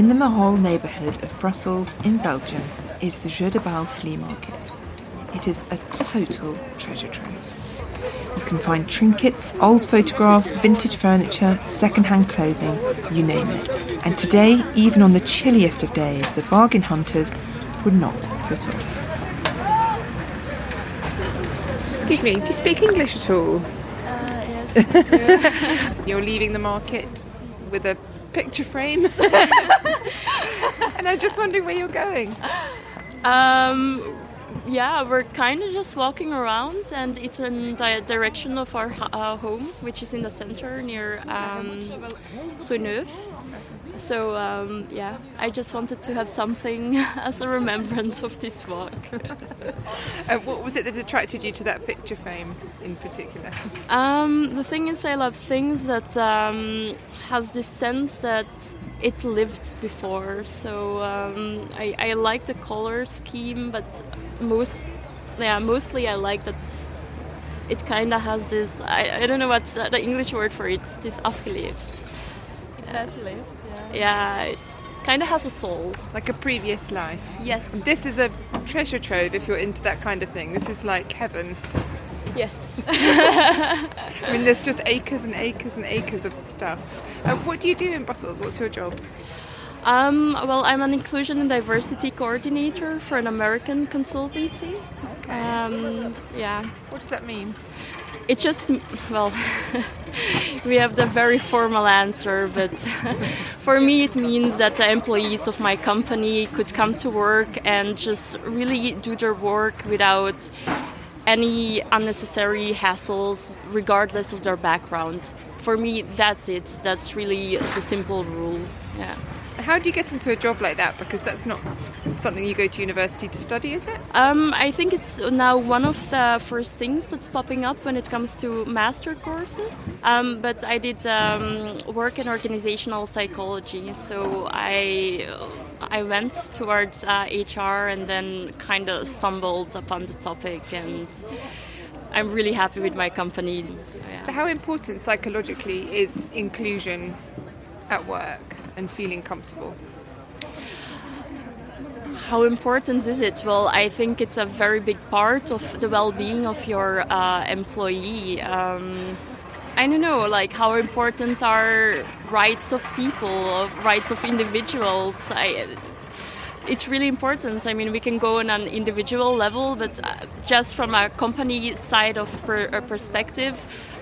In the Marolles neighbourhood of Brussels in Belgium is the Jeu de Balle flea market. It is a total treasure trove. You can find trinkets, old photographs, vintage furniture, second-hand clothing, you name it. And today, even on the chilliest of days, the bargain hunters would not put off. Excuse me, do you speak English at all? Uh, yes. You're leaving the market with a picture frame. and I'm just wondering where you're going. Um, yeah, we're kind of just walking around, and it's in the direction of our uh, home, which is in the center near um, Rue So um, yeah, I just wanted to have something as a remembrance of this walk. uh, what was it that attracted you to that picture frame in particular? Um, the thing is, I love things that um, has this sense that it lived before. So um, I, I like the color scheme, but most yeah mostly I like that it kind of has this I, I don't know what's the English word for it this afgeleefd. It has lived, yeah. Yeah, it kind of has a soul. Like a previous life. Yes. This is a treasure trove if you're into that kind of thing. This is like heaven. Yes. I mean, there's just acres and acres and acres of stuff. Uh, what do you do in Brussels? What's your job? Um, well, I'm an inclusion and diversity coordinator for an American consultancy. Okay. Um, yeah. What does that mean? It just, well, we have the very formal answer, but for me it means that the employees of my company could come to work and just really do their work without any unnecessary hassles, regardless of their background. For me, that's it. That's really the simple rule. Yeah. How do you get into a job like that? Because that's not something you go to university to study, is it? Um, I think it's now one of the first things that's popping up when it comes to master courses. Um, but I did um, work in organizational psychology, so I I went towards uh, HR and then kind of stumbled upon the topic and. I'm really happy with my company. So, yeah. so, how important psychologically is inclusion at work? And feeling comfortable? How important is it? Well, I think it's a very big part of the well being of your uh, employee. Um, I don't know, like how important are rights of people, rights of individuals. I, it's really important. I mean, we can go on an individual level, but uh, just from a company side of per, perspective,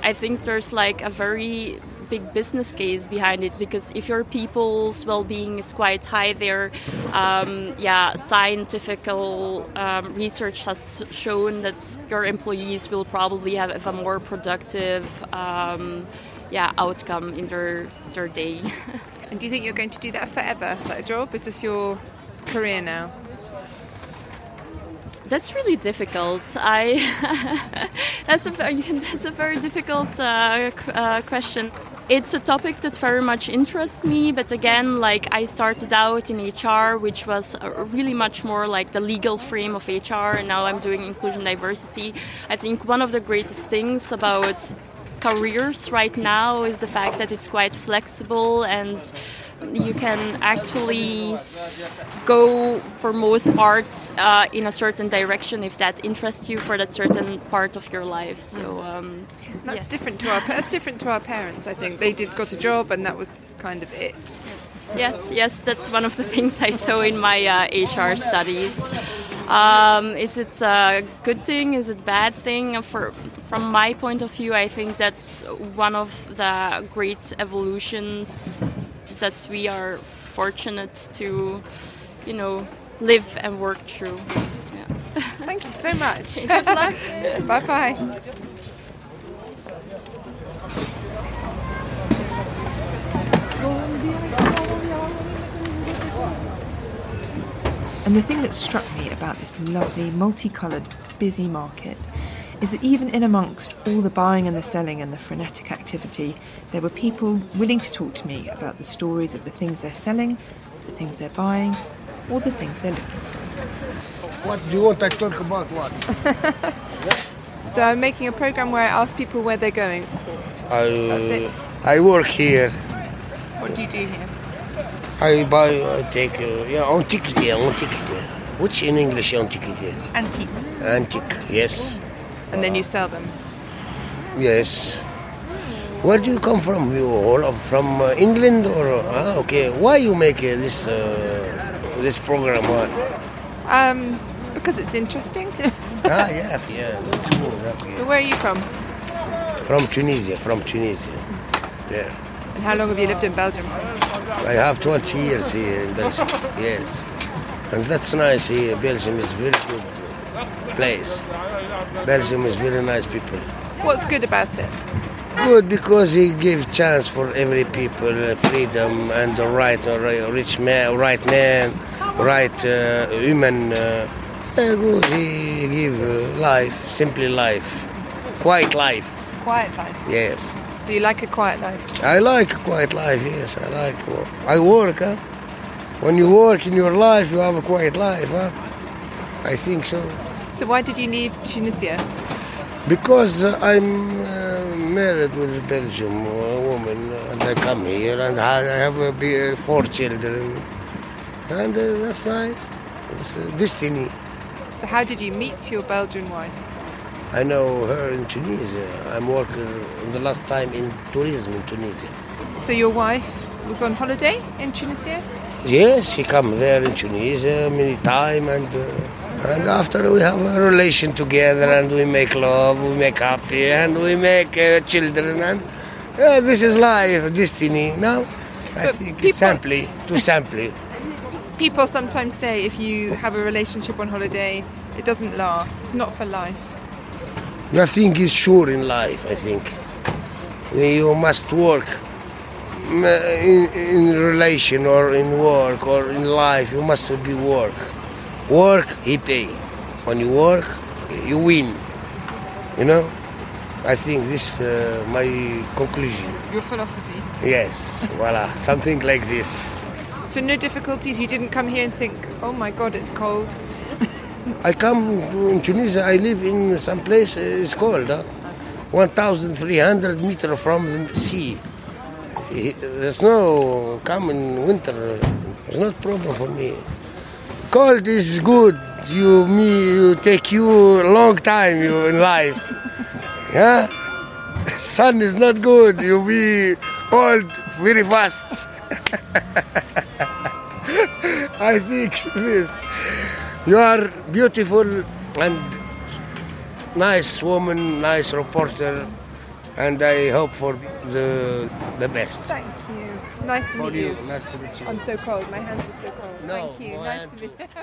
I think there's like a very big business case behind it because if your people's well-being is quite high there um, yeah scientific um, research has shown that your employees will probably have a more productive um, yeah outcome in their their day and do you think you're going to do that forever that job is this your career now that's really difficult. I that's a that's a very difficult uh, uh, question. It's a topic that very much interests me, but again, like I started out in HR, which was really much more like the legal frame of HR, and now I'm doing inclusion diversity. I think one of the greatest things about careers right now is the fact that it's quite flexible and you can actually go for most parts uh, in a certain direction if that interests you for that certain part of your life. So um, that's different to our that's different to our parents. I think they did got a job and that was kind of it. Yes, yes, that's one of the things I saw in my uh, HR studies. Um, is it a good thing? Is it a bad thing? For, from my point of view, I think that's one of the great evolutions that we are fortunate to, you know, live and work through. Yeah. Thank you so much. Good luck. bye bye. And the thing that struck me about this lovely, multicoloured, busy market is that even in amongst all the buying and the selling and the frenetic activity, there were people willing to talk to me about the stories of the things they're selling, the things they're buying, or the things they're looking for. What do you want to talk about? What? So I'm making a program where I ask people where they're going. I, That's it. I work here. What do you do here? I buy, I take, uh, yeah, antiquity, antiquity. Which in English antiquity? Antiques. Antique, yes, And then you sell them. yes. Where do you come from? You all of from uh, England or ah, okay? Why you make uh, this uh, this program? Why? Um, because it's interesting. ah, yeah, yeah, that's cool. Okay. Where are you from? From Tunisia, from Tunisia. Yeah. And how long have you lived in Belgium? I have 20 years here in Belgium. yes. And that's nice here. Belgium is a very good place. Belgium is very nice people. What's good about it? Good because he give chance for every people uh, freedom and the right, uh, rich man, right man, right uh, human. Uh, good. He give uh, life, simply life, quiet life. Quiet life. Yes. So you like a quiet life? I like quiet life, yes, I like I work, huh? When you work in your life, you have a quiet life, huh? I think so. So why did you leave Tunisia? Because uh, I'm uh, married with a Belgium a woman, and I come here, and I I have uh, uh, four children, and uh, that's nice. It's uh, destiny. So how did you meet your Belgian wife? I know her in Tunisia. I'm working the last time in tourism in Tunisia. So your wife was on holiday in Tunisia? Yes, he come there in Tunisia many time, and uh, and after we have a relation together, and we make love, we make happy, and we make uh, children, and uh, this is life, destiny. Now, I But think people- it's simply too simply. People sometimes say if you have a relationship on holiday, it doesn't last. It's not for life. Nothing is sure in life. I think you must work in, in relation or in work or in life. You must be work. Work, he pay. When you work, you win. You know. I think this uh, my conclusion. Your philosophy. Yes, voila, something like this. So no difficulties. You didn't come here and think, oh my God, it's cold. I come in Tunisia. I live in some place. uh, It's called uh, 1,300 meter from the sea. There's uh, no come in winter. There's not problem for me. Cold is good. You me you take you a long time you in life. Yeah. Sun is not good. You be old very fast. I think this. You are beautiful and nice woman, nice reporter, and I hope for the the best. Thank you. Nice to For meet you, you. nice to meet you. I'm so cold. My hands are so cold. No, Thank you. Nice to meet you.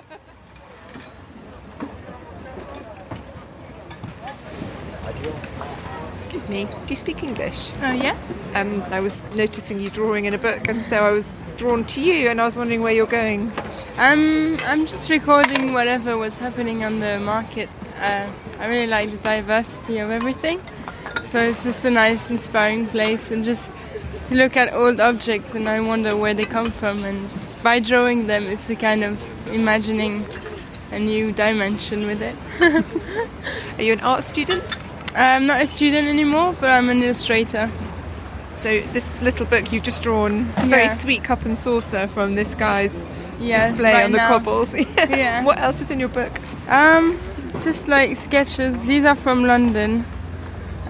Excuse me. Do you speak English? Oh yeah. Um, I was noticing you drawing in a book, and so I was drawn to you, and I was wondering where you're going. Um, I'm just recording whatever was happening on the market. Uh, I really like the diversity of everything, so it's just a nice, inspiring place, and just to look at old objects, and I wonder where they come from, and just by drawing them, it's a kind of imagining a new dimension with it. Are you an art student? I'm not a student anymore, but I'm an illustrator. So this little book you've just drawn, a very Yeah. sweet cup and saucer from this guy's Yeah, display right on the now. cobbles. Yeah. What else is in your book? Um, just like sketches. These are from London,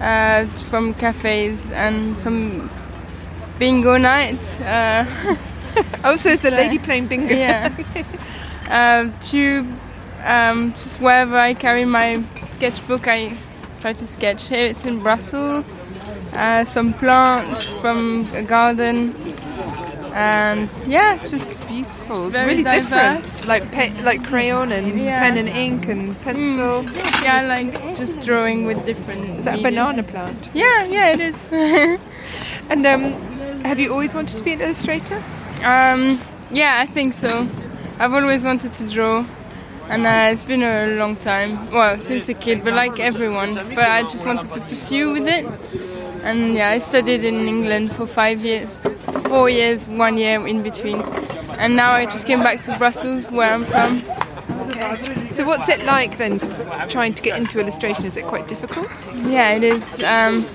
uh, from cafes and from bingo night. Uh, Oh, so it's a lady playing bingo. yeah. um, to um, just wherever I carry my sketchbook, I try to sketch. Here it's in Brussels. Uh, some plants from a garden, and yeah, just Beautiful, Very really diverse. different. Like pe- like crayon and Yeah. pen and ink and pencil. yeah, like just drawing with different. Is that a banana plant? Yeah, yeah, it is. And um, have you always wanted to be an illustrator? Um, yeah, I think so. I've always wanted to draw, and uh, it's been a long time. Well, since a kid, but like everyone. But I just wanted to pursue with it. And yeah, I studied in England for five years, four years, one year in between. And now I just came back to Brussels, where I'm from. So what's it like then, trying to get into illustration? Is it quite difficult? Yeah, it is. Um,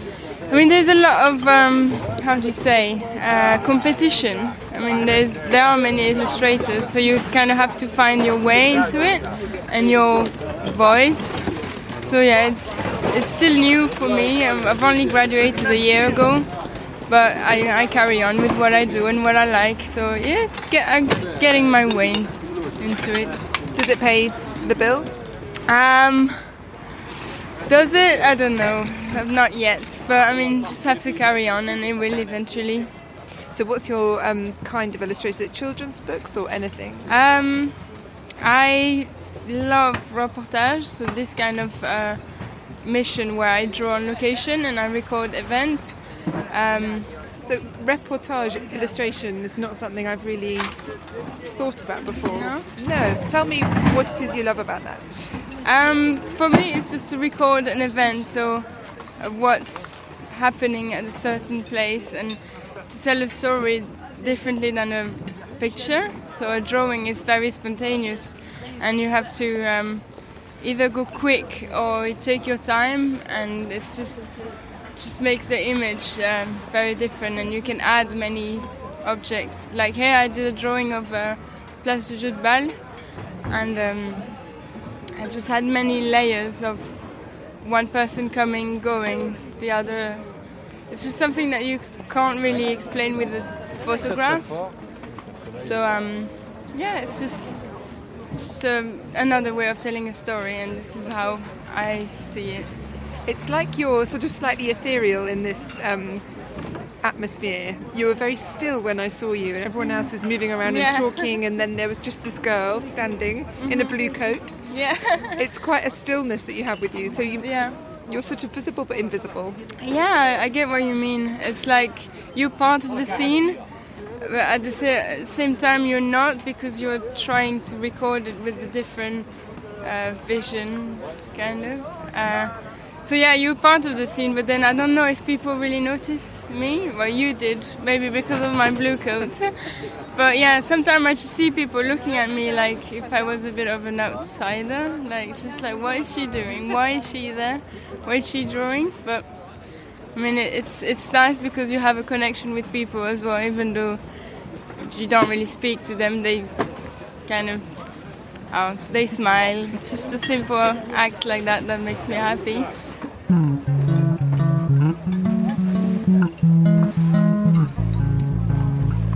I mean, there's a lot of um, how do you say uh, competition. I mean, there's there are many illustrators, so you kind of have to find your way into it and your voice. So yeah, it's it's still new for me. I've only graduated a year ago, but I, I carry on with what I do and what I like. So yeah, it's get, I'm getting my way into it. Does it pay the bills? Um, does it? I don't know. Not yet, but I mean, just have to carry on, and it will eventually. So, what's your um, kind of illustration? Is it children's books or anything? Um, I love reportage, so this kind of uh, mission where I draw on location and I record events. Um, so, reportage illustration is not something I've really thought about before. No? No. Tell me what it is you love about that. Um, for me, it's just to record an event, so uh, what's happening at a certain place and to tell a story differently than a picture. So, a drawing is very spontaneous and you have to um, either go quick or take your time, and it's just just makes the image um, very different, and you can add many objects. Like here, I did a drawing of uh, Place du Jeu de Balle, and um, I just had many layers of one person coming, going, the other. It's just something that you can't really explain with a photograph. So um, yeah, it's just it's just um, another way of telling a story, and this is how I see it. It's like you're sort of slightly ethereal in this um, atmosphere. You were very still when I saw you, and everyone else is moving around Yeah. and talking, and then there was just this girl standing in a blue coat. Yeah, It's quite a stillness that you have with you. So you, yeah, you're sort of visible but invisible. yeah. I get what you mean. It's like you're part of the scene, but at the same time you're not because you're trying to record it with a different uh, vision, kind of. Uh, so yeah, you're part of the scene, but then I don't know if people really notice me. Well, you did, maybe because of my blue coat. but yeah, sometimes I just see people looking at me like if I was a bit of an outsider, like just like what is she doing? Why is she there? Why is she drawing? But I mean, it's it's nice because you have a connection with people as well, even though you don't really speak to them. They kind of oh, they smile. Just a simple act like that that makes me happy.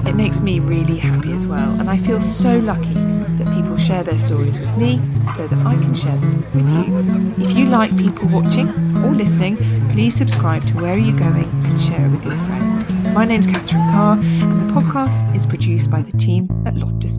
It makes me really happy as well, and I feel so lucky that people share their stories with me so that I can share them with you. If you like people watching or listening, please subscribe to Where Are You Going and share it with your friends. My name's Catherine Carr, and the podcast is produced by the team at Loftus.